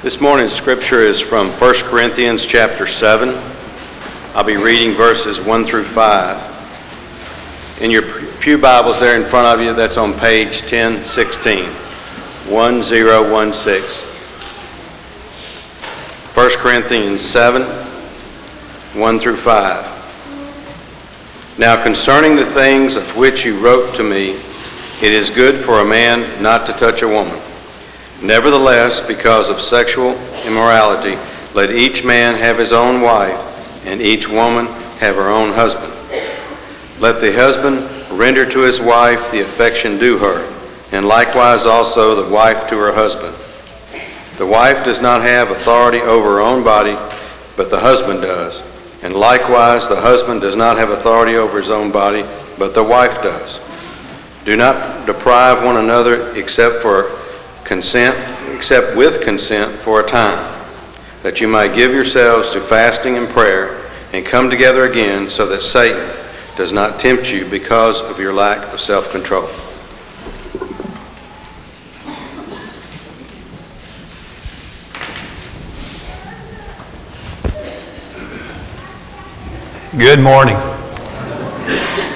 This morning's scripture is from 1 Corinthians chapter 7. I'll be reading verses 1 through 5. In your Pew Bibles there in front of you, that's on page 1016. 1016. 1 Corinthians 7, 1 through 5. Now concerning the things of which you wrote to me, it is good for a man not to touch a woman. Nevertheless, because of sexual immorality, let each man have his own wife, and each woman have her own husband. Let the husband render to his wife the affection due her, and likewise also the wife to her husband. The wife does not have authority over her own body, but the husband does. And likewise, the husband does not have authority over his own body, but the wife does. Do not deprive one another except for consent, except with consent for a time, that you might give yourselves to fasting and prayer and come together again so that Satan does not tempt you because of your lack of self control. Good morning.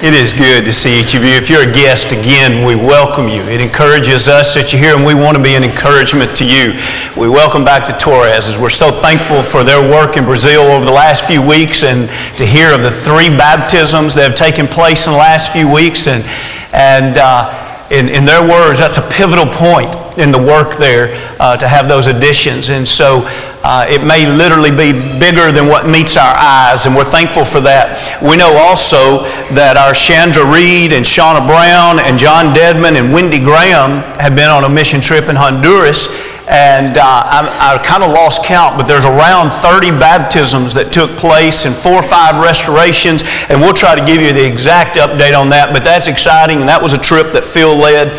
It is good to see each of you. If you're a guest, again, we welcome you. It encourages us that you're here, and we want to be an encouragement to you. We welcome back the Torreses. We're so thankful for their work in Brazil over the last few weeks and to hear of the three baptisms that have taken place in the last few weeks. And, and uh, in, in their words, that's a pivotal point in the work there uh, to have those additions. And so uh, it may literally be bigger than what meets our eyes, and we're thankful for that. We know also that our Chandra Reed and Shauna Brown and John Deadman and Wendy Graham have been on a mission trip in Honduras. And uh, I, I kind of lost count, but there's around 30 baptisms that took place and four or five restorations. And we'll try to give you the exact update on that. But that's exciting, and that was a trip that Phil led.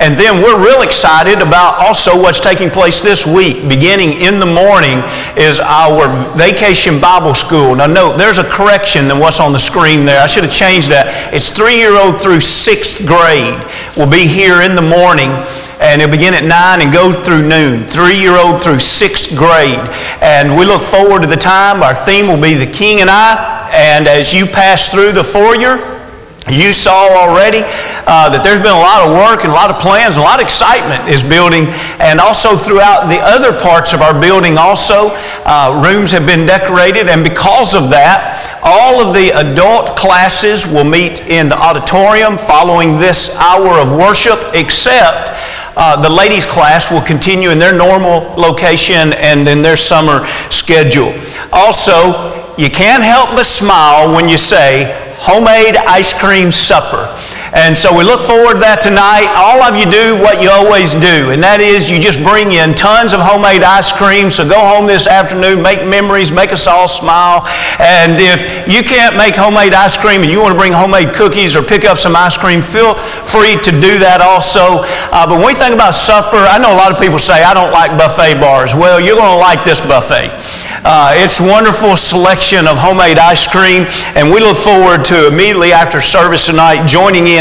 And then we're real excited about also what's taking place this week. Beginning in the morning is our vacation Bible school. Now, note, there's a correction than what's on the screen there. I should have changed that. It's three year old through sixth grade will be here in the morning and it'll begin at 9 and go through noon, three year old through sixth grade. And we look forward to the time. Our theme will be The King and I. And as you pass through the foyer, you saw already uh, that there's been a lot of work and a lot of plans, a lot of excitement is building, and also throughout the other parts of our building, also uh, rooms have been decorated, and because of that, all of the adult classes will meet in the auditorium following this hour of worship, except uh, the ladies' class will continue in their normal location and in their summer schedule. Also, you can't help but smile when you say, homemade ice cream supper. And so we look forward to that tonight. All of you do what you always do, and that is you just bring in tons of homemade ice cream. So go home this afternoon, make memories, make us all smile. And if you can't make homemade ice cream and you want to bring homemade cookies or pick up some ice cream, feel free to do that also. Uh, but when we think about supper, I know a lot of people say, I don't like buffet bars. Well, you're going to like this buffet. Uh, it's wonderful selection of homemade ice cream, and we look forward to immediately after service tonight joining in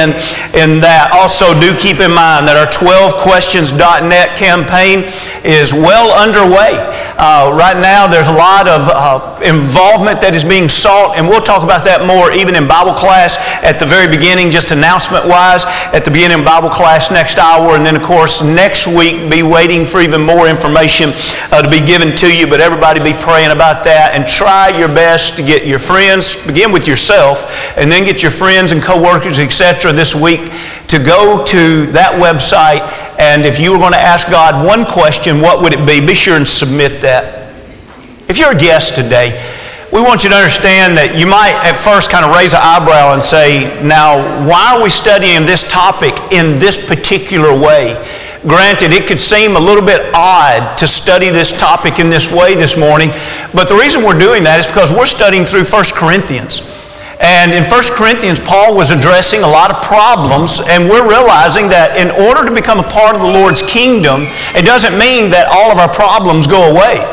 in that. Also, do keep in mind that our 12questions.net campaign is well underway. Uh, right now, there's a lot of uh, involvement that is being sought, and we'll talk about that more even in Bible class at the very beginning, just announcement wise, at the beginning of Bible class next hour, and then, of course, next week, be waiting for even more information uh, to be given to you. But everybody be praying about that and try your best to get your friends, begin with yourself, and then get your friends and coworkers, etc., this week to go to that website. And if you were going to ask God one question, what would it be? Be sure and submit that. If you're a guest today, we want you to understand that you might at first kind of raise an eyebrow and say, now, why are we studying this topic in this particular way? Granted, it could seem a little bit odd to study this topic in this way this morning, but the reason we're doing that is because we're studying through 1 Corinthians. And in 1 Corinthians, Paul was addressing a lot of problems, and we're realizing that in order to become a part of the Lord's kingdom, it doesn't mean that all of our problems go away.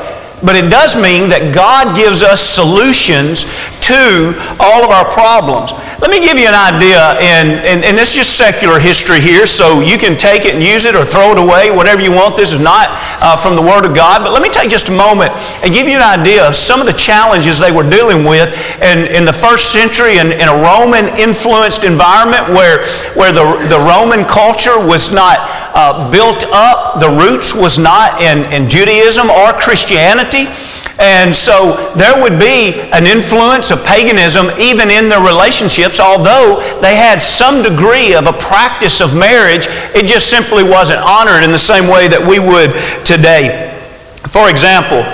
But it does mean that God gives us solutions to all of our problems. Let me give you an idea, and, and, and this is just secular history here, so you can take it and use it or throw it away, whatever you want. This is not uh, from the Word of God, but let me take just a moment and give you an idea of some of the challenges they were dealing with in, in the first century in, in a Roman influenced environment where, where the, the Roman culture was not uh, built up, the roots was not in, in Judaism or Christianity. And so there would be an influence of paganism even in their relationships, although they had some degree of a practice of marriage, it just simply wasn't honored in the same way that we would today. For example,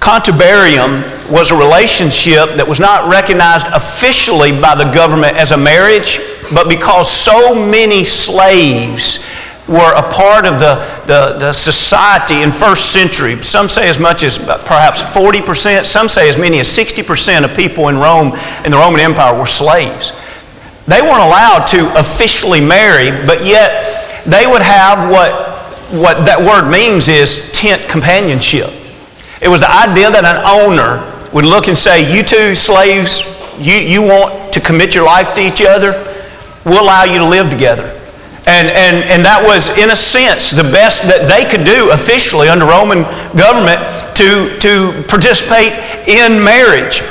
contubernium was a relationship that was not recognized officially by the government as a marriage, but because so many slaves were a part of the, the, the, society in first century. Some say as much as perhaps 40%, some say as many as 60% of people in Rome, in the Roman Empire, were slaves. They weren't allowed to officially marry, but yet they would have what, what that word means is tent companionship. It was the idea that an owner would look and say, You two slaves, you, you want to commit your life to each other? We'll allow you to live together. And, and, and that was, in a sense, the best that they could do officially under Roman government to, to participate in marriage.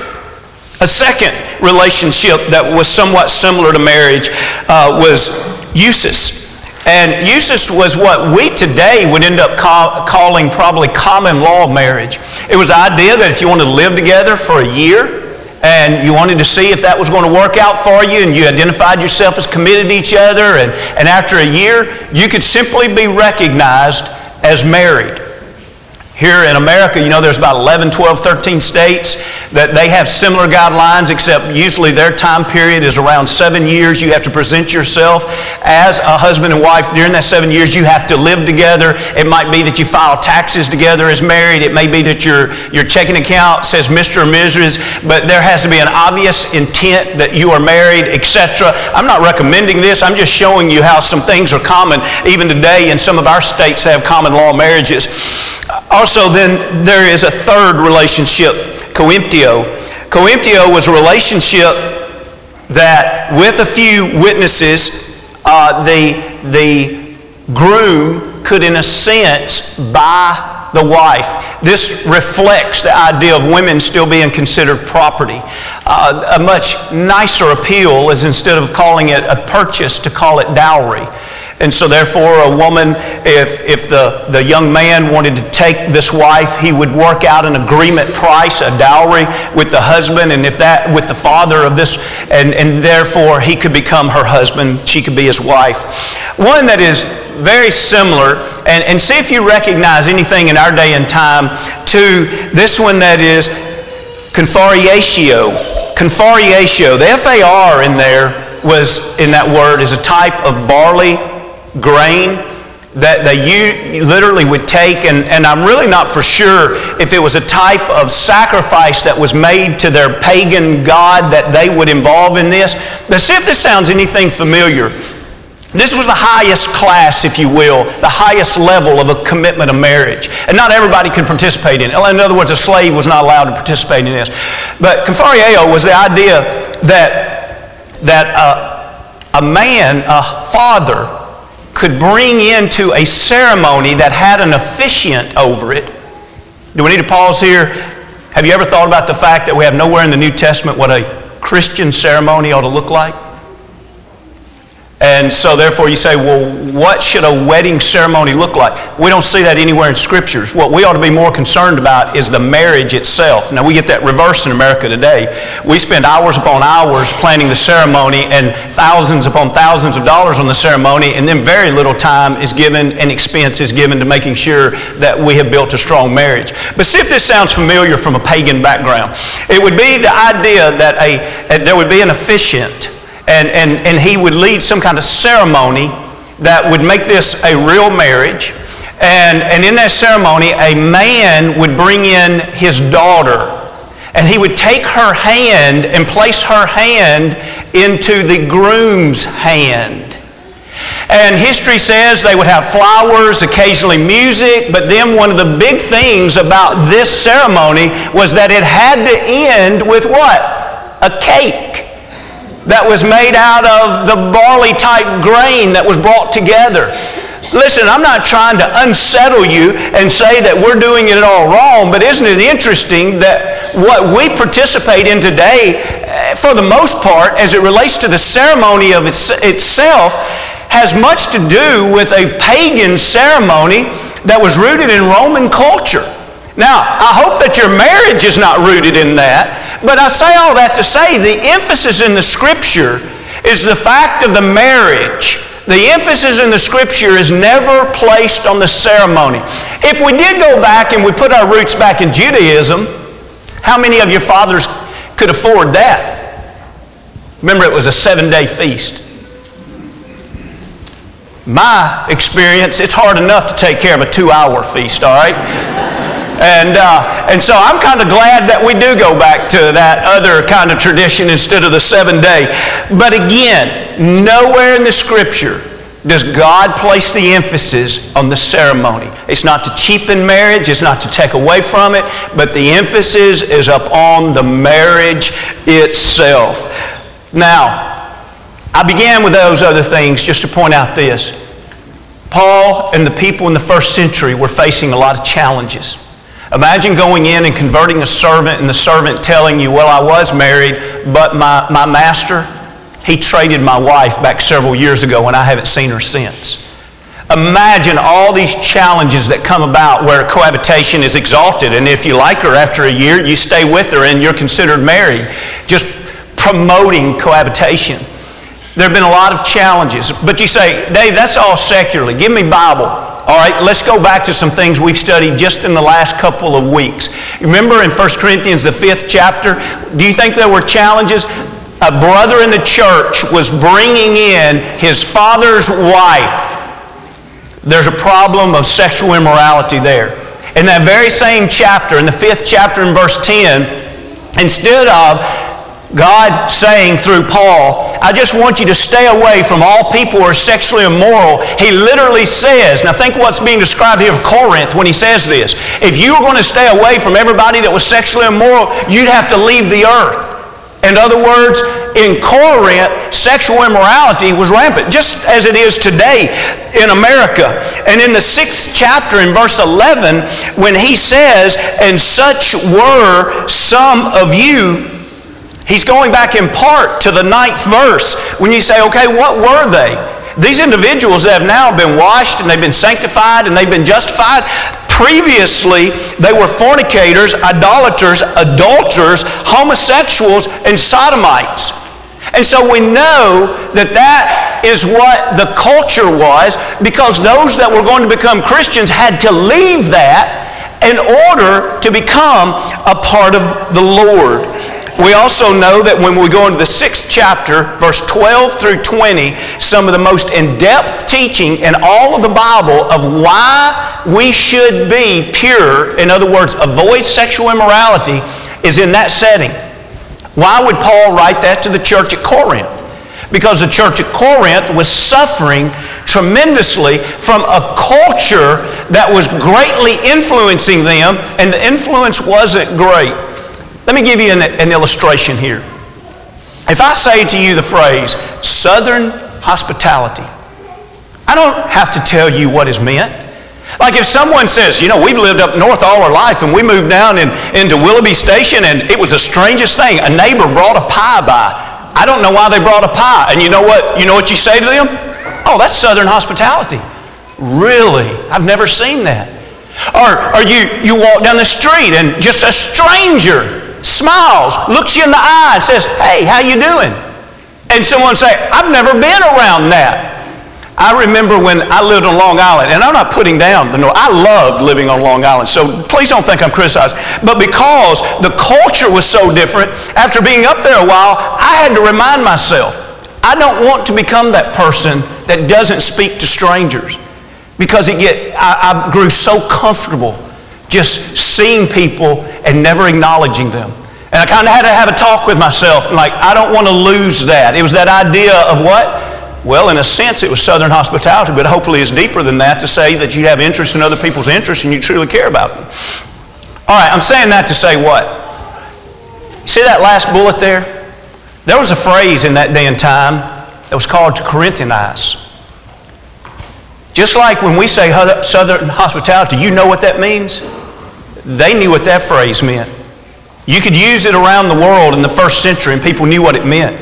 A second relationship that was somewhat similar to marriage uh, was usus. And usus was what we today would end up call, calling probably common law marriage. It was the idea that if you wanted to live together for a year, and you wanted to see if that was going to work out for you, and you identified yourself as committed to each other, and, and after a year, you could simply be recognized as married. Here in America, you know, there's about 11, 12, 13 states that they have similar guidelines, except usually their time period is around seven years. You have to present yourself as a husband and wife. During that seven years, you have to live together. It might be that you file taxes together as married. It may be that your, your checking account says Mr. or Mrs., but there has to be an obvious intent that you are married, etc. I'm not recommending this. I'm just showing you how some things are common. Even today, in some of our states, have common law marriages. Also, then, there is a third relationship, coemptio. Coemptio was a relationship that, with a few witnesses, uh, the, the groom could, in a sense, buy the wife. This reflects the idea of women still being considered property. Uh, a much nicer appeal is instead of calling it a purchase, to call it dowry. And so, therefore, a woman, if, if the, the young man wanted to take this wife, he would work out an agreement price, a dowry with the husband, and if that, with the father of this, and, and therefore he could become her husband, she could be his wife. One that is very similar, and, and see if you recognize anything in our day and time to this one that is confarreatio. Confarreatio. The FAR in there was, in that word, is a type of barley grain that they literally would take, and, and I'm really not for sure if it was a type of sacrifice that was made to their pagan god that they would involve in this. But see if this sounds anything familiar. This was the highest class, if you will, the highest level of a commitment of marriage. And not everybody could participate in it. In other words, a slave was not allowed to participate in this. But confarreatio was the idea that, that uh, a man, a father, could bring into a ceremony that had an officiant over it. Do we need to pause here? Have you ever thought about the fact that we have nowhere in the New Testament what a Christian ceremony ought to look like? And so, therefore, you say, well, what should a wedding ceremony look like? We don't see that anywhere in Scriptures. What we ought to be more concerned about is the marriage itself. Now, we get that reversed in America today. We spend hours upon hours planning the ceremony and thousands upon thousands of dollars on the ceremony, and then very little time is given and expense is given to making sure that we have built a strong marriage. But see if this sounds familiar from a pagan background. It would be the idea that a, there would be an officiant and, and, and he would lead some kind of ceremony that would make this a real marriage. And, and in that ceremony, a man would bring in his daughter. And he would take her hand and place her hand into the groom's hand. And history says they would have flowers, occasionally music, but then one of the big things about this ceremony was that it had to end with what? a cake that was made out of the barley type grain that was brought together. Listen, I'm not trying to unsettle you and say that we're doing it all wrong, but isn't it interesting that what we participate in today, eh, for the most part, as it relates to the ceremony of its, itself, has much to do with a pagan ceremony that was rooted in Roman culture. Now, I hope that your marriage is not rooted in that, but I say all that to say the emphasis in the Scripture is the fact of the marriage the emphasis in the scripture is never placed on the ceremony. If we did go back and we put our roots back in Judaism, how many of your fathers could afford that? Remember, it was a seven day feast. My experience, it's hard enough to take care of a two hour feast, all right? And, uh, and so I'm kind of glad that we do go back to that other kind of tradition instead of the seven day. But again, nowhere in the scripture does God place the emphasis on the ceremony. It's not to cheapen marriage, it's not to take away from it, but the emphasis is upon the marriage itself. Now, I began with those other things just to point out this. Paul and the people in the first century were facing a lot of challenges. Imagine going in and converting a servant and the servant telling you, Well, I was married, but my, my master, he traded my wife back several years ago and I haven't seen her since. Imagine all these challenges that come about where cohabitation is exalted, and if you like her after a year, you stay with her and you're considered married. Just promoting cohabitation. There have been a lot of challenges. But you say, Dave, that's all secularly. Give me Bible. All right, let's go back to some things we've studied just in the last couple of weeks. Remember in 1 Corinthians, the fifth chapter, do you think there were challenges? A brother in the church was bringing in his father's wife. There's a problem of sexual immorality there. In that very same chapter, in the fifth chapter, in verse 10, instead of God saying through Paul, I just want you to stay away from all people who are sexually immoral. He literally says, now think what's being described here of Corinth when he says this. If you were going to stay away from everybody that was sexually immoral, you'd have to leave the earth. In other words, in Corinth, sexual immorality was rampant, just as it is today in America. And in the sixth chapter, in verse 11, when he says, And such were some of you, He's going back in part to the ninth verse when you say, okay, what were they? These individuals that have now been washed and they've been sanctified and they've been justified, previously they were fornicators, idolaters, adulterers, homosexuals, and sodomites. And so we know that that is what the culture was because those that were going to become Christians had to leave that in order to become a part of the Lord. We also know that when we go into the sixth chapter, verse 12 through 20, some of the most in depth teaching in all of the Bible of why we should be pure, in other words, avoid sexual immorality, is in that setting. Why would Paul write that to the church at Corinth? Because the church at Corinth was suffering tremendously from a culture that was greatly influencing them, and the influence wasn't great. Let me give you an, an illustration here. If I say to you the phrase Southern hospitality, I don't have to tell you what is meant. Like if someone says, you know, we've lived up north all our life and we moved down in, into Willoughby Station and it was the strangest thing. A neighbor brought a pie by. I don't know why they brought a pie. And you know what? You know what you say to them? Oh, that's Southern hospitality. Really? I've never seen that. Or, or you, you walk down the street and just a stranger smiles, looks you in the eye, and says, Hey, how you doing? And someone say, I've never been around that. I remember when I lived on Long Island, and I'm not putting down the North. I loved living on Long Island, so please don't think I'm criticizing. But because the culture was so different, after being up there a while, I had to remind myself, I don't want to become that person that doesn't speak to strangers. Because it get, I, I grew so comfortable just seeing people and never acknowledging them. And I kind of had to have a talk with myself, like, I don't want to lose that. It was that idea of what? Well, in a sense, it was Southern hospitality, but hopefully it's deeper than that to say that you have interest in other people's interests and you truly care about them. All right, I'm saying that to say what? See that last bullet there? There was a phrase in that day and time that was called to Corinthianize. Just like when we say Southern hospitality, you know what that means? They knew what that phrase meant. You could use it around the world in the first century and people knew what it meant.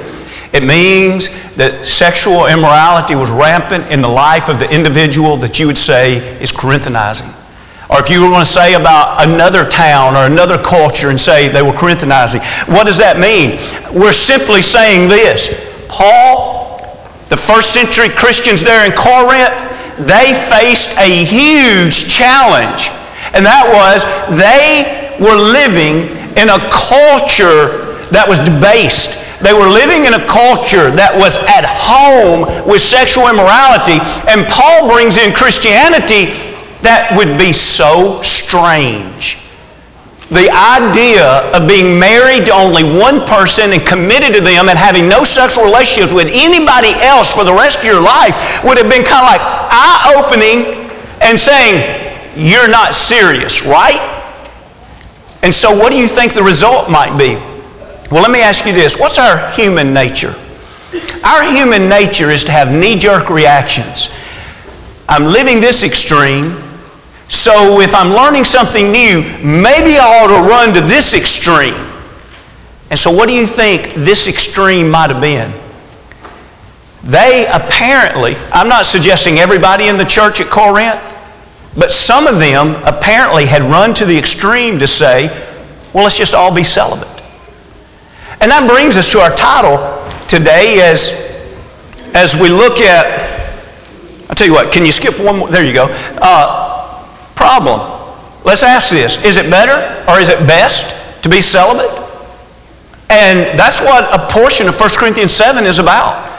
It means that sexual immorality was rampant in the life of the individual that you would say is Corinthianizing. Or if you were going to say about another town or another culture and say they were Corinthianizing, what does that mean? We're simply saying this Paul, the first century Christians there in Corinth, they faced a huge challenge. And that was they were living in a culture that was debased. They were living in a culture that was at home with sexual immorality, and Paul brings in Christianity that would be so strange. The idea of being married to only one person and committed to them and having no sexual relationships with anybody else for the rest of your life would have been kind of like eye opening and saying, You're not serious, right? And so, what do you think the result might be? Well, let me ask you this what's our human nature? Our human nature is to have knee jerk reactions. I'm living this extreme, so if I'm learning something new, maybe I ought to run to this extreme. And so, what do you think this extreme might have been? They apparently, I'm not suggesting everybody in the church at Corinth, but some of them apparently had run to the extreme to say, well, let's just all be celibate. And that brings us to our title today as, as we look at, I'll tell you what, can you skip one more? There you go. Uh, problem. Let's ask this Is it better or is it best to be celibate? And that's what a portion of 1 Corinthians 7 is about.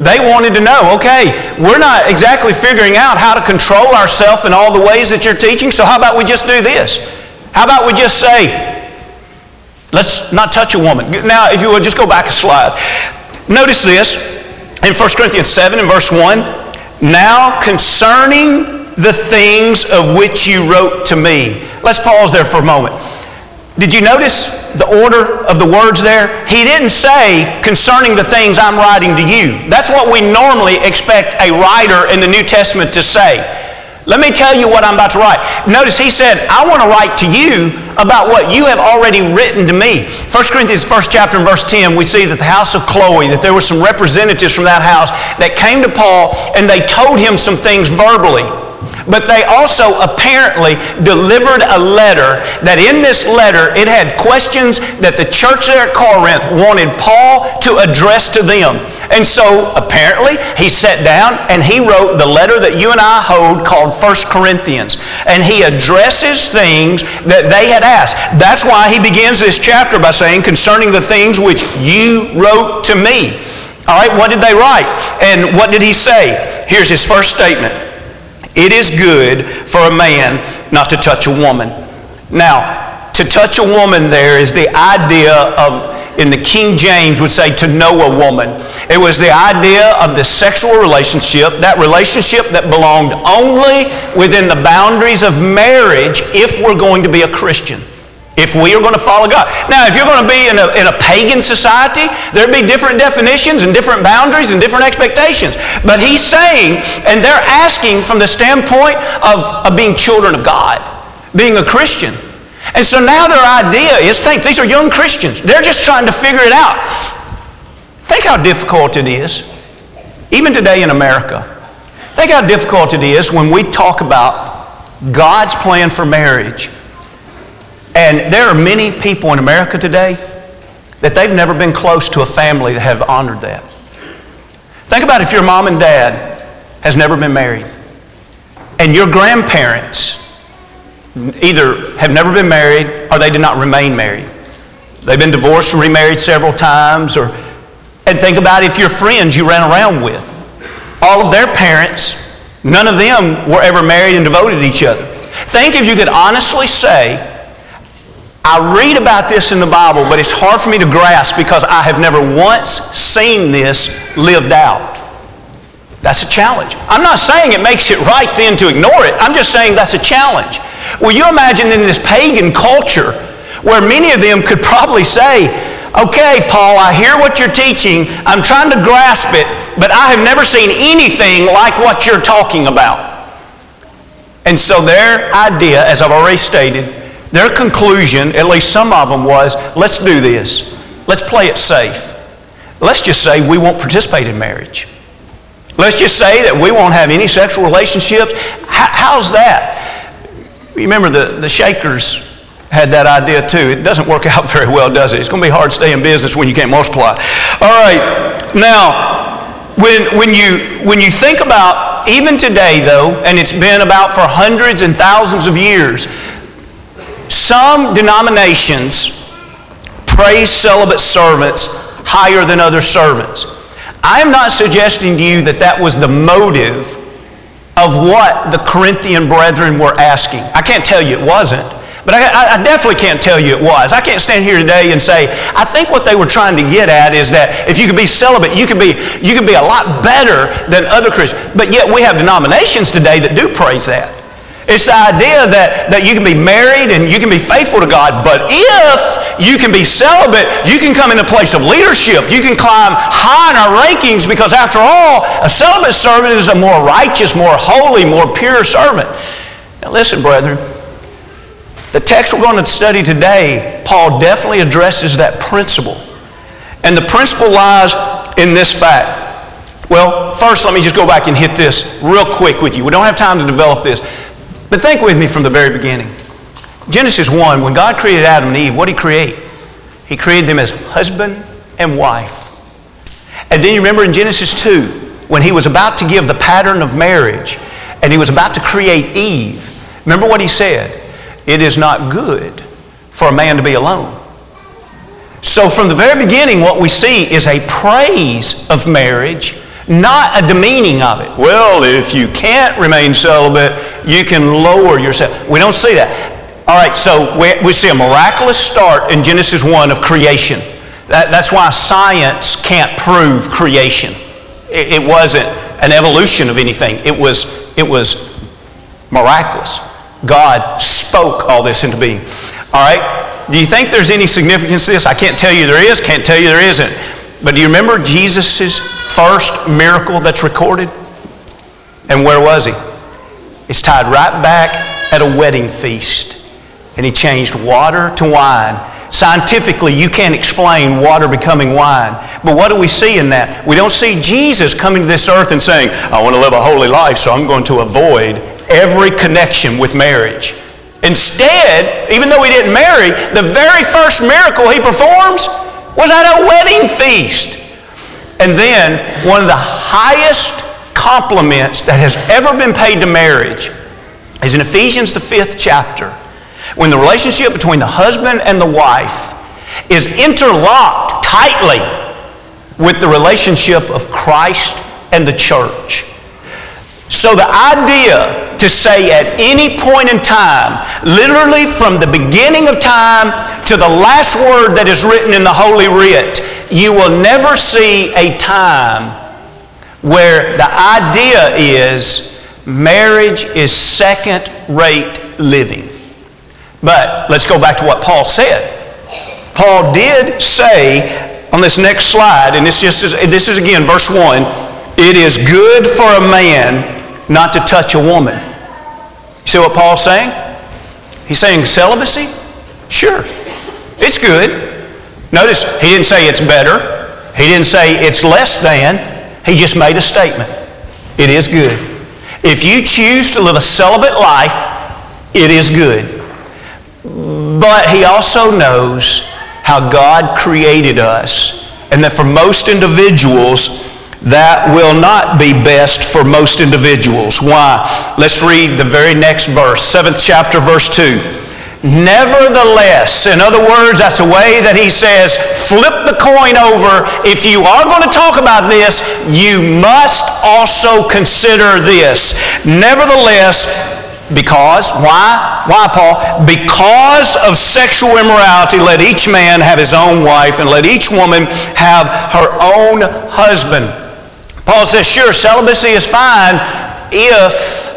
They wanted to know, okay, we're not exactly figuring out how to control ourselves in all the ways that you're teaching, so how about we just do this? How about we just say, let's not touch a woman? Now, if you will, just go back a slide. Notice this in 1 Corinthians 7 and verse 1. Now concerning the things of which you wrote to me. Let's pause there for a moment. Did you notice the order of the words there? He didn't say concerning the things I'm writing to you. That's what we normally expect a writer in the New Testament to say. Let me tell you what I'm about to write. Notice he said, I want to write to you about what you have already written to me. 1 Corinthians 1st chapter and verse 10, we see that the house of Chloe, that there were some representatives from that house that came to Paul and they told him some things verbally. But they also apparently delivered a letter that in this letter it had questions that the church there at Corinth wanted Paul to address to them. And so apparently he sat down and he wrote the letter that you and I hold called First Corinthians. And he addresses things that they had asked. That's why he begins this chapter by saying, concerning the things which you wrote to me. All right, what did they write? And what did he say? Here's his first statement. It is good for a man not to touch a woman. Now, to touch a woman there is the idea of, in the King James would say, to know a woman. It was the idea of the sexual relationship, that relationship that belonged only within the boundaries of marriage if we're going to be a Christian if we are going to follow God. Now, if you're going to be in a, in a pagan society, there'd be different definitions and different boundaries and different expectations. But he's saying, and they're asking from the standpoint of, of being children of God, being a Christian. And so now their idea is think, these are young Christians. They're just trying to figure it out. Think how difficult it is, even today in America. Think how difficult it is when we talk about God's plan for marriage and there are many people in America today that they've never been close to a family that have honored that. Think about if your mom and dad has never been married and your grandparents either have never been married or they did not remain married. They've been divorced and remarried several times or and think about if your friends you ran around with all of their parents none of them were ever married and devoted to each other. Think if you could honestly say I read about this in the Bible, but it's hard for me to grasp because I have never once seen this lived out. That's a challenge. I'm not saying it makes it right then to ignore it. I'm just saying that's a challenge. Well, you imagine in this pagan culture where many of them could probably say, Okay, Paul, I hear what you're teaching. I'm trying to grasp it, but I have never seen anything like what you're talking about. And so their idea, as I've already stated, their conclusion, at least some of them, was let's do this. Let's play it safe. Let's just say we won't participate in marriage. Let's just say that we won't have any sexual relationships. how's that? Remember, the, the Shakers had that idea too. It doesn't work out very well, does it? It's going to be hard to stay in business when you can't multiply. All right. Now, when, when, you, when you think about, even today though, and it's been about for hundreds and thousands of years, some denominations praise celibate servants higher than other servants. I am not suggesting to you that that was the motive of what the Corinthian brethren were asking. I can't tell you it wasn't. But I, I, definitely can't tell you it was. I can't stand here today and say, I think what they were trying to get at is that if you could be celibate, you could be, you could be a lot better than other Christians. But yet we have denominations today that do praise that. It's the idea that, that you can be married and you can be faithful to God, but if you can be celibate, you can come in a place of leadership. You can climb high in our rankings because, after all, a celibate servant is a more righteous, more holy, more pure servant. Now, listen, brethren. The text we're going to study today, Paul definitely addresses that principle. And the principle lies in this fact. Well, first, let me just go back and hit this real quick with you. We don't have time to develop this. But think with me from the very beginning. Genesis 1, when God created Adam and Eve, what did He create? He created them as husband and wife. And then you remember in Genesis 2, when He was about to give the pattern of marriage and He was about to create Eve, remember what He said? It is not good for a man to be alone. So, from the very beginning, what we see is a praise of marriage, not a demeaning of it. Well, if you can't remain celibate, you can lower yourself. We don't see that. All right, so we, we see a miraculous start in Genesis 1 of creation. That, that's why science can't prove creation. It, it wasn't an evolution of anything, it was, it was miraculous. God spoke all this into being. All right? Do you think there's any significance to this? I can't tell you there is, can't tell you there isn't. But do you remember Jesus' first miracle that's recorded? And where was he? It's tied right back at a wedding feast. And he changed water to wine. Scientifically, you can't explain water becoming wine. But what do we see in that? We don't see Jesus coming to this earth and saying, I want to live a holy life, so I'm going to avoid every connection with marriage. Instead, even though he didn't marry, the very first miracle he performs was at a wedding feast. And then, one of the highest compliments that has ever been paid to marriage is in Ephesians, the fifth chapter, when the relationship between the husband and the wife is interlocked tightly with the relationship of Christ and the church. So the idea to say at any point in time, literally from the beginning of time to the last word that is written in the Holy Writ, you will never see a time where the idea is marriage is second rate living. But let's go back to what Paul said. Paul did say on this next slide, and this, just is, this is again verse 1 it is good for a man not to touch a woman. You see what Paul's saying? He's saying celibacy? Sure. It's good. Notice he didn't say it's better. He didn't say it's less than. He just made a statement. It is good. If you choose to live a celibate life, it is good. But he also knows how God created us and that for most individuals, that will not be best for most individuals. Why? Let's read the very next verse, 7th chapter, verse 2. Nevertheless, in other words, that's a way that he says, flip the coin over. If you are going to talk about this, you must also consider this. Nevertheless, because, why? Why, Paul? Because of sexual immorality, let each man have his own wife, and let each woman have her own husband. Paul says, sure, celibacy is fine if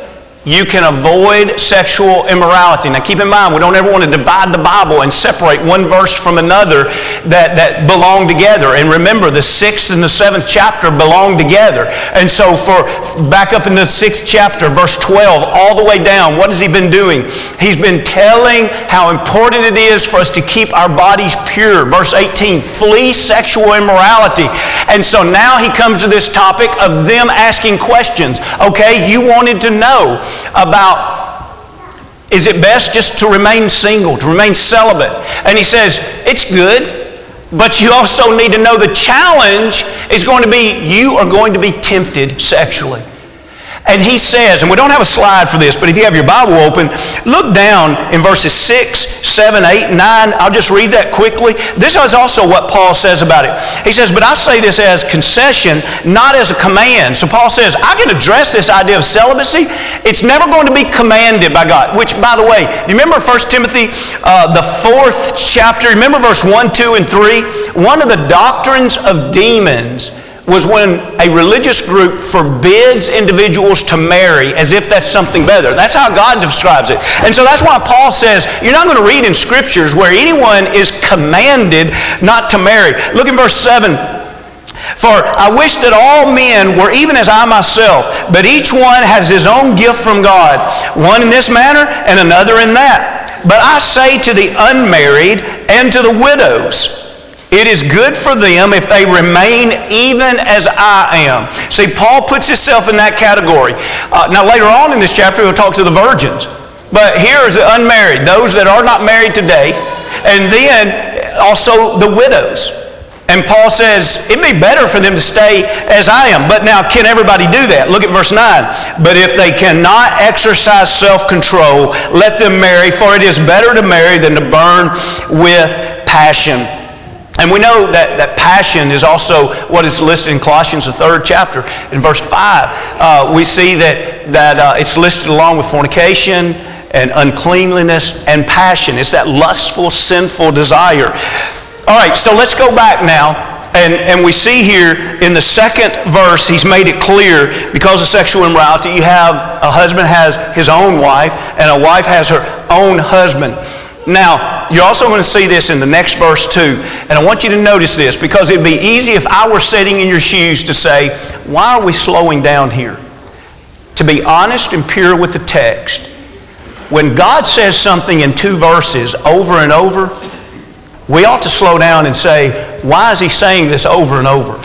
you can avoid sexual immorality. Now keep in mind, we don't ever want to divide the Bible and separate one verse from another that, that belong together. And remember, the sixth and the seventh chapter belong together. And so for back up in the sixth chapter, verse 12, all the way down, what has he been doing? He's been telling how important it is for us to keep our bodies pure. Verse 18, flee sexual immorality. And so now he comes to this topic of them asking questions. Okay, you wanted to know about is it best just to remain single, to remain celibate? And he says, it's good, but you also need to know the challenge is going to be you are going to be tempted sexually. And he says, and we don't have a slide for this, but if you have your Bible open, look down in verses 6, 7, 8, 9. I'll just read that quickly. This is also what Paul says about it. He says, But I say this as concession, not as a command. So Paul says, I can address this idea of celibacy. It's never going to be commanded by God. Which, by the way, do you remember 1 Timothy, uh, the fourth chapter? Remember verse 1, 2, and 3? One of the doctrines of demons was when a religious group forbids individuals to marry as if that's something better. That's how God describes it. And so that's why Paul says you're not going to read in scriptures where anyone is commanded not to marry. Look in verse 7. For I wish that all men were even as I myself, but each one has his own gift from God, one in this manner and another in that. But I say to the unmarried and to the widows, it is good for them if they remain even as I am. See, Paul puts himself in that category. Uh, now, later on in this chapter, he'll talk to the virgins. But here is the unmarried, those that are not married today, and then also the widows. And Paul says, it'd be better for them to stay as I am. But now, can everybody do that? Look at verse 9. But if they cannot exercise self control, let them marry, for it is better to marry than to burn with passion. And we know that, that passion is also what is listed in Colossians, the third chapter. In verse 5, uh, we see that, that uh, it's listed along with fornication and uncleanliness and passion. It's that lustful, sinful desire. All right, so let's go back now. And, and we see here in the second verse, he's made it clear because of sexual immorality, you have a husband has his own wife, and a wife has her own husband. Now, you're also going to see this in the next verse too. And I want you to notice this because it'd be easy if I were sitting in your shoes to say, why are we slowing down here? To be honest and pure with the text, when God says something in two verses over and over, we ought to slow down and say, why is he saying this over and over?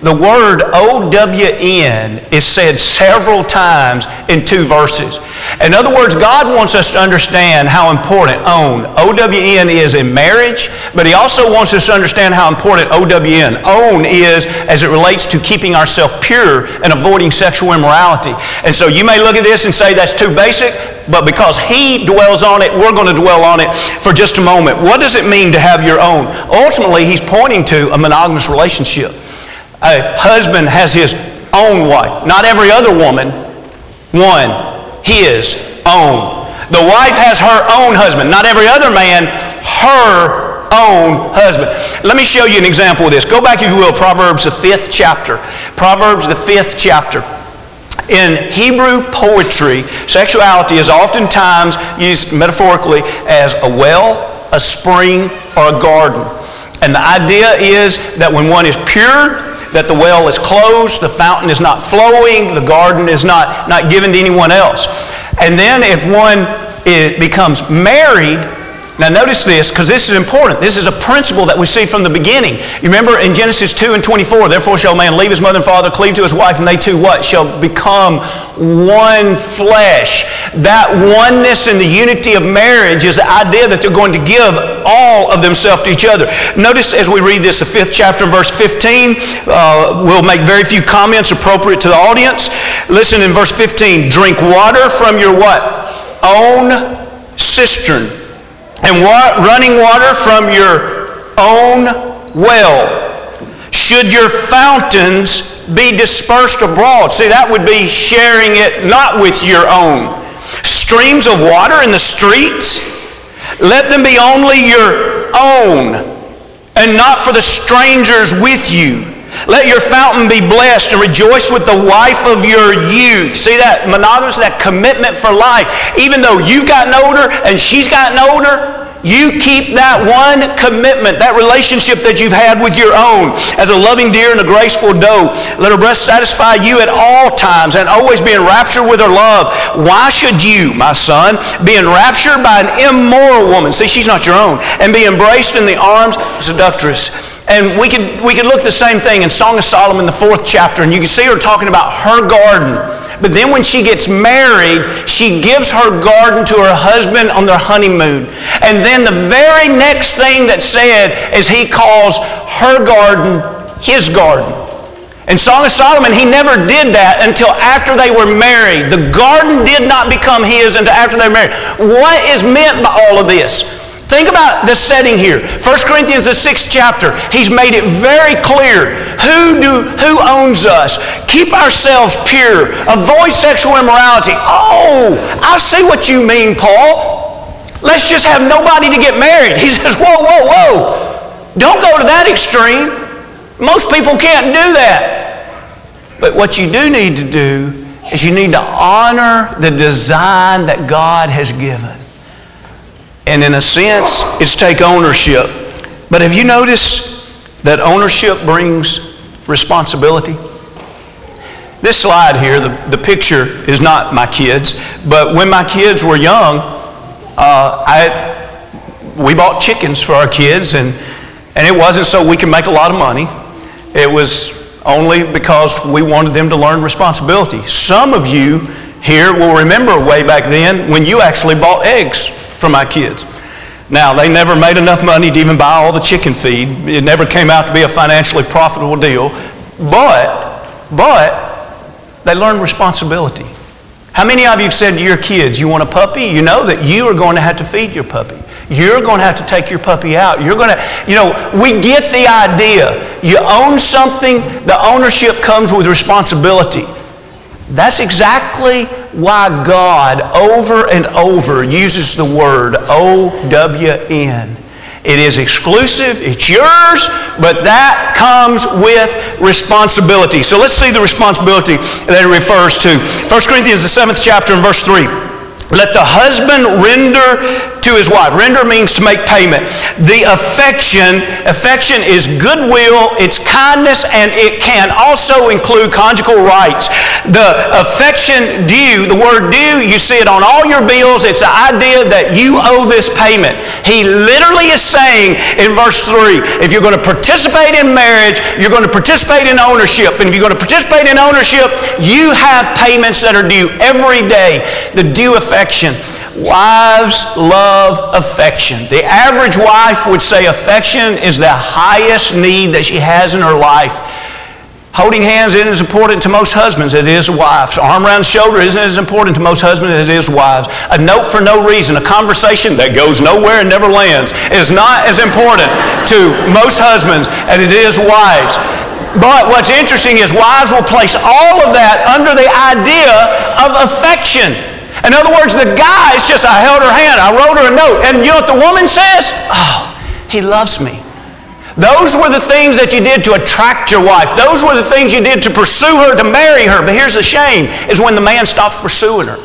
The word OWN is said several times in two verses. In other words, God wants us to understand how important own, OWN is in marriage, but He also wants us to understand how important OWN, own, is as it relates to keeping ourselves pure and avoiding sexual immorality. And so you may look at this and say that's too basic, but because He dwells on it, we're going to dwell on it for just a moment. What does it mean to have your own? Ultimately, He's pointing to a monogamous relationship. A husband has his own wife, not every other woman. One, his own. The wife has her own husband, not every other man, her own husband. Let me show you an example of this. Go back, if you will, Proverbs, the fifth chapter. Proverbs, the fifth chapter. In Hebrew poetry, sexuality is oftentimes used metaphorically as a well, a spring, or a garden. And the idea is that when one is pure, that the well is closed, the fountain is not flowing, the garden is not, not given to anyone else. And then if one becomes married, now notice this, because this is important. This is a principle that we see from the beginning. You remember in Genesis 2 and 24, therefore shall a man leave his mother and father, cleave to his wife, and they two what? Shall become one flesh. That oneness and the unity of marriage is the idea that they're going to give all of themselves to each other. Notice as we read this, the fifth chapter verse 15, uh, we'll make very few comments appropriate to the audience. Listen in verse 15, drink water from your what? Own cistern and wa- running water from your own well. Should your fountains be dispersed abroad? See, that would be sharing it not with your own. Streams of water in the streets, let them be only your own and not for the strangers with you. Let your fountain be blessed and rejoice with the wife of your youth. See that monogamous, that commitment for life. Even though you've gotten older and she's gotten older, you keep that one commitment, that relationship that you've had with your own as a loving deer and a graceful doe. Let her breast satisfy you at all times and always be enraptured with her love. Why should you, my son, be enraptured by an immoral woman? See, she's not your own. And be embraced in the arms of seductress. And we could, we could look the same thing in Song of Solomon, the fourth chapter, and you can see her talking about her garden but then when she gets married, she gives her garden to her husband on their honeymoon. And then the very next thing that's said is he calls her garden his garden. In Song of Solomon, he never did that until after they were married. The garden did not become his until after they were married. What is meant by all of this? Think about the setting here. 1 Corinthians, the sixth chapter, he's made it very clear who, do, who owns us. Keep ourselves pure. Avoid sexual immorality. Oh, I see what you mean, Paul. Let's just have nobody to get married. He says, whoa, whoa, whoa. Don't go to that extreme. Most people can't do that. But what you do need to do is you need to honor the design that God has given. And in a sense, it's take ownership. But have you noticed that ownership brings responsibility? This slide here, the, the picture is not my kids, but when my kids were young, uh, I, we bought chickens for our kids, and, and it wasn't so we could make a lot of money. It was only because we wanted them to learn responsibility. Some of you here will remember way back then when you actually bought eggs for my kids. Now, they never made enough money to even buy all the chicken feed. It never came out to be a financially profitable deal. But, but, they learned responsibility. How many of you have said to your kids, you want a puppy? You know that you are going to have to feed your puppy. You're going to have to take your puppy out. You're going to, you know, we get the idea. You own something, the ownership comes with responsibility. That's exactly why God over and over uses the word O-W-N. It is exclusive, it's yours, but that comes with responsibility. So let's see the responsibility that it refers to. 1 Corinthians, the 7th chapter, and verse 3. Let the husband render to his wife. Render means to make payment. The affection, affection is goodwill, it's kindness, and it can also include conjugal rights. The affection due, the word due, you see it on all your bills. It's the idea that you owe this payment. He literally is saying in verse 3 if you're going to participate in marriage, you're going to participate in ownership. And if you're going to participate in ownership, you have payments that are due every day. The due affection affection. Wives love affection. The average wife would say affection is the highest need that she has in her life. Holding hands isn't as important to most husbands as it is wives. Arm around the shoulder isn't as important to most husbands as it is wives. A note for no reason, a conversation that goes nowhere and never lands is not as important to most husbands as it is wives. But what's interesting is wives will place all of that under the idea of affection. In other words, the guy is just, I held her hand, I wrote her a note. And you know what the woman says? Oh, he loves me. Those were the things that you did to attract your wife. Those were the things you did to pursue her, to marry her. But here's the shame, is when the man stops pursuing her.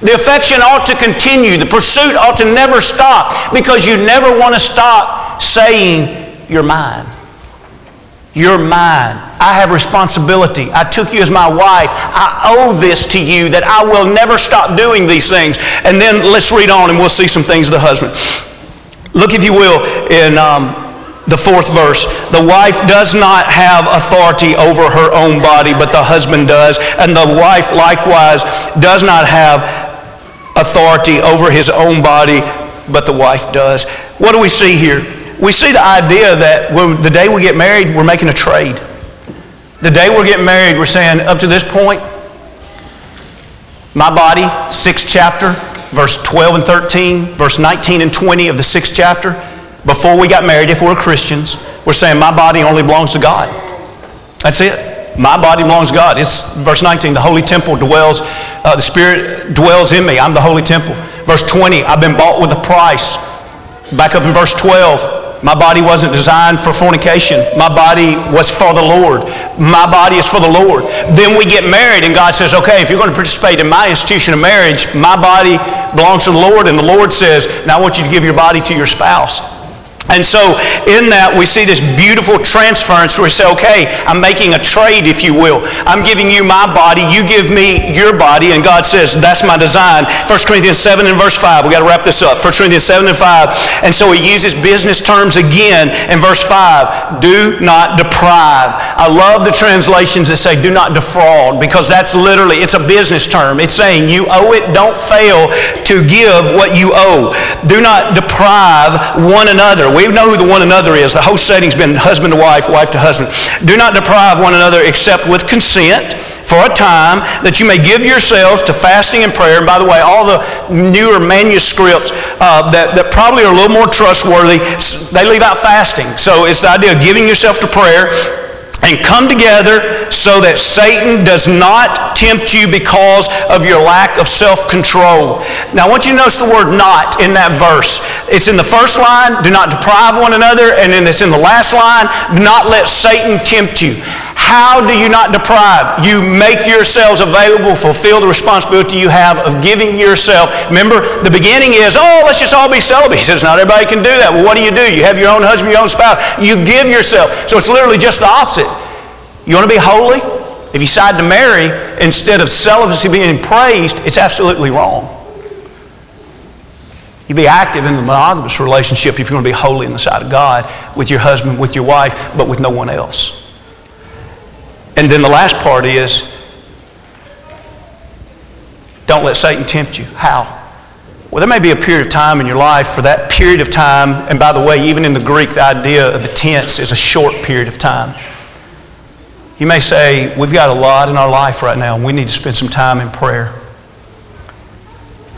The affection ought to continue. The pursuit ought to never stop because you never want to stop saying, you're mine. You're mine. I have responsibility. I took you as my wife. I owe this to you that I will never stop doing these things. And then let's read on and we'll see some things of the husband. Look, if you will, in um, the fourth verse. The wife does not have authority over her own body, but the husband does. And the wife likewise does not have authority over his own body, but the wife does. What do we see here? We see the idea that when the day we get married, we're making a trade. The day we're getting married, we're saying, up to this point, my body, sixth chapter, verse 12 and 13, verse 19 and 20 of the sixth chapter, before we got married, if we're Christians, we're saying my body only belongs to God. That's it. My body belongs to God. It's verse 19, the holy temple dwells, uh, the Spirit dwells in me. I'm the holy temple. Verse 20, I've been bought with a price. Back up in verse 12, My body wasn't designed for fornication. My body was for the Lord. My body is for the Lord. Then we get married, and God says, okay, if you're going to participate in my institution of marriage, my body belongs to the Lord, and the Lord says, now I want you to give your body to your spouse. And so, in that, we see this beautiful transference where we say, okay, I'm making a trade, if you will. I'm giving you my body, you give me your body, and God says, that's my design. 1 Corinthians 7 and verse 5. we got to wrap this up. 1 Corinthians 7 and 5. And so, he uses business terms again in verse 5. Do not deprive. I love the translations that say, do not defraud, because that's literally, it's a business term. It's saying, you owe it, don't fail to give what you owe. Do not deprive one another. We know who the one another is. The whole setting's been husband to wife, wife to husband. Do not deprive one another except with consent for a time that you may give yourselves to fasting and prayer. And by the way, all the newer manuscripts uh, that, that probably are a little more trustworthy, they leave out fasting. So it's the idea of giving yourself to prayer and come together so that Satan does not tempt you because of your lack of self control. Now, I want you to notice the word not in that verse. It's in the first line, do not deprive one another, and then it's in the last line, do not let Satan tempt you. How do you not deprive? You make yourselves available, fulfill the responsibility you have of giving yourself. Remember, the beginning is, oh, let's just all be celibate. He says, not everybody can do that. Well, what do you do? You have your own husband, your own spouse. You give yourself. So it's literally just the opposite. You want to be holy? If you decide to marry, instead of celibacy being praised, it's absolutely wrong. You be active in the monogamous relationship if you're going to be holy in the sight of God with your husband, with your wife, but with no one else. And then the last part is don't let Satan tempt you. How? Well, there may be a period of time in your life for that period of time, and by the way, even in the Greek, the idea of the tense is a short period of time. You may say, We've got a lot in our life right now, and we need to spend some time in prayer.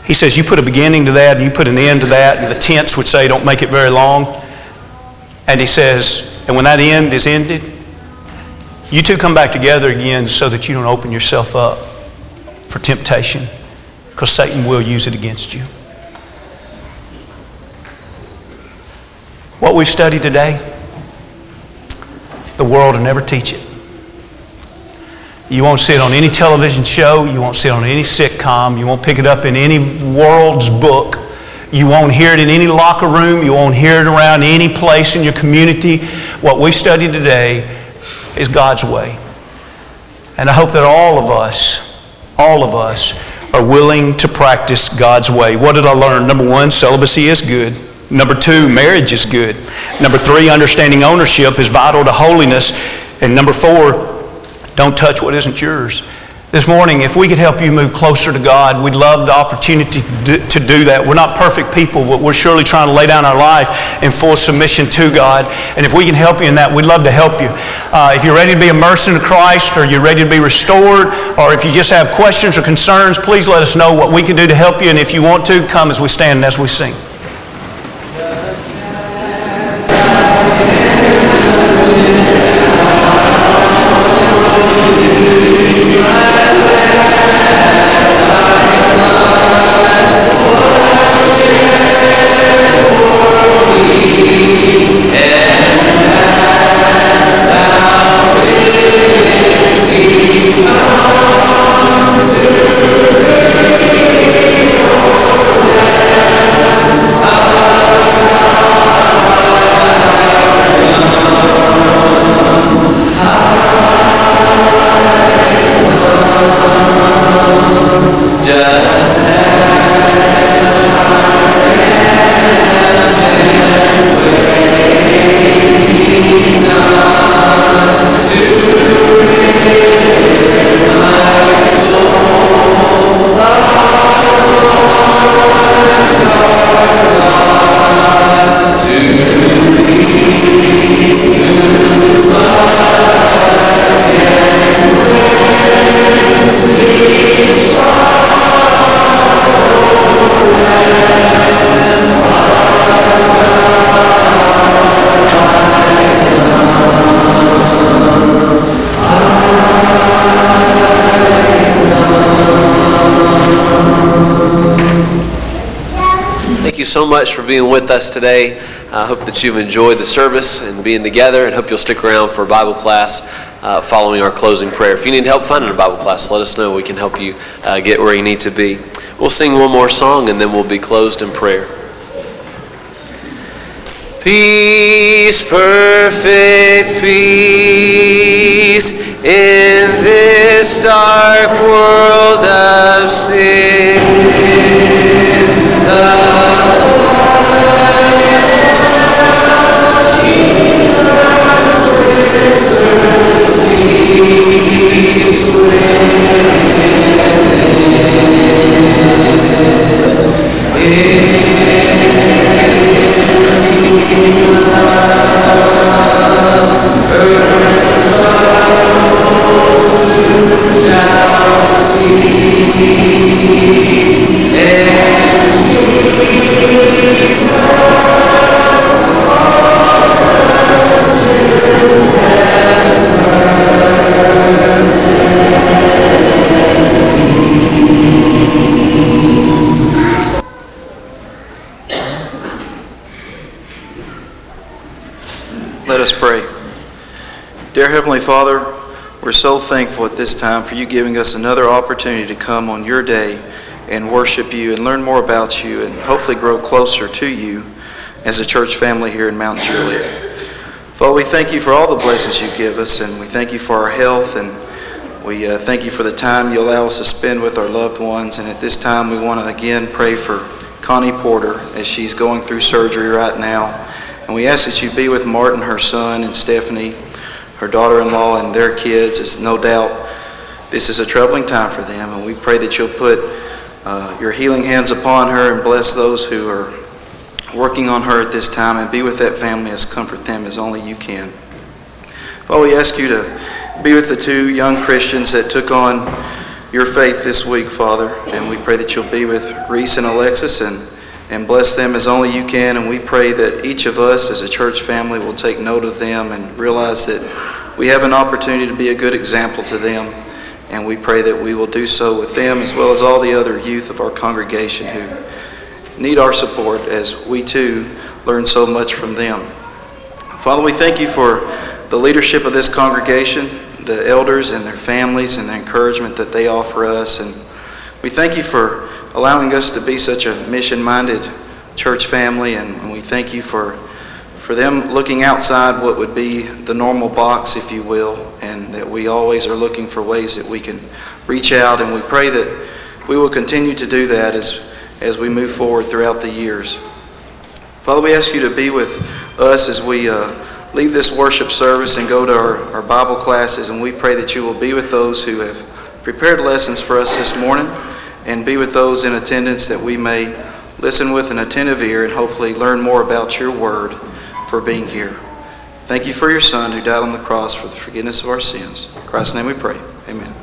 He says, You put a beginning to that, and you put an end to that, and the tense would say, Don't make it very long. And he says, And when that end is ended, you two come back together again so that you don't open yourself up for temptation because Satan will use it against you. What we've studied today, the world will never teach it. You won't see it on any television show. You won't see it on any sitcom. You won't pick it up in any world's book. You won't hear it in any locker room. You won't hear it around any place in your community. What we studied today is God's way. And I hope that all of us, all of us, are willing to practice God's way. What did I learn? Number one, celibacy is good. Number two, marriage is good. Number three, understanding ownership is vital to holiness. And number four, don't touch what isn't yours this morning, if we could help you move closer to God, we'd love the opportunity to do that. We're not perfect people, but we're surely trying to lay down our life in full submission to God. And if we can help you in that, we'd love to help you. Uh, if you're ready to be immersed into Christ, or you're ready to be restored, or if you just have questions or concerns, please let us know what we can do to help you. And if you want to, come as we stand and as we sing. So much for being with us today. I hope that you've enjoyed the service and being together, and hope you'll stick around for Bible class uh, following our closing prayer. If you need help finding a Bible class, let us know. We can help you uh, get where you need to be. We'll sing one more song, and then we'll be closed in prayer. Peace, perfect peace, in Heavenly Father, we're so thankful at this time for you giving us another opportunity to come on your day and worship you and learn more about you and hopefully grow closer to you as a church family here in Mount Juliet. Father, we thank you for all the blessings you give us and we thank you for our health and we uh, thank you for the time you allow us to spend with our loved ones. And at this time, we want to again pray for Connie Porter as she's going through surgery right now. And we ask that you be with Martin, her son, and Stephanie, her daughter in law, and their kids. It's no doubt this is a troubling time for them. And we pray that you'll put uh, your healing hands upon her and bless those who are working on her at this time and be with that family as comfort them as only you can. Father, we ask you to be with the two young Christians that took on your faith this week, Father. And we pray that you'll be with Reese and Alexis and, and bless them as only you can. And we pray that each of us as a church family will take note of them and realize that we have an opportunity to be a good example to them. And we pray that we will do so with them as well as all the other youth of our congregation who need our support as we too learn so much from them. Father, we thank you for the leadership of this congregation, the elders and their families, and the encouragement that they offer us. And we thank you for allowing us to be such a mission minded church family. And we thank you for, for them looking outside what would be the normal box, if you will, and that we always are looking for ways that we can reach out. And we pray that we will continue to do that as, as we move forward throughout the years. Father, we ask you to be with us as we. Uh, leave this worship service and go to our, our Bible classes, and we pray that you will be with those who have prepared lessons for us this morning and be with those in attendance that we may listen with an attentive ear and hopefully learn more about your word for being here. Thank you for your Son who died on the cross for the forgiveness of our sins. In Christ's name we pray. Amen.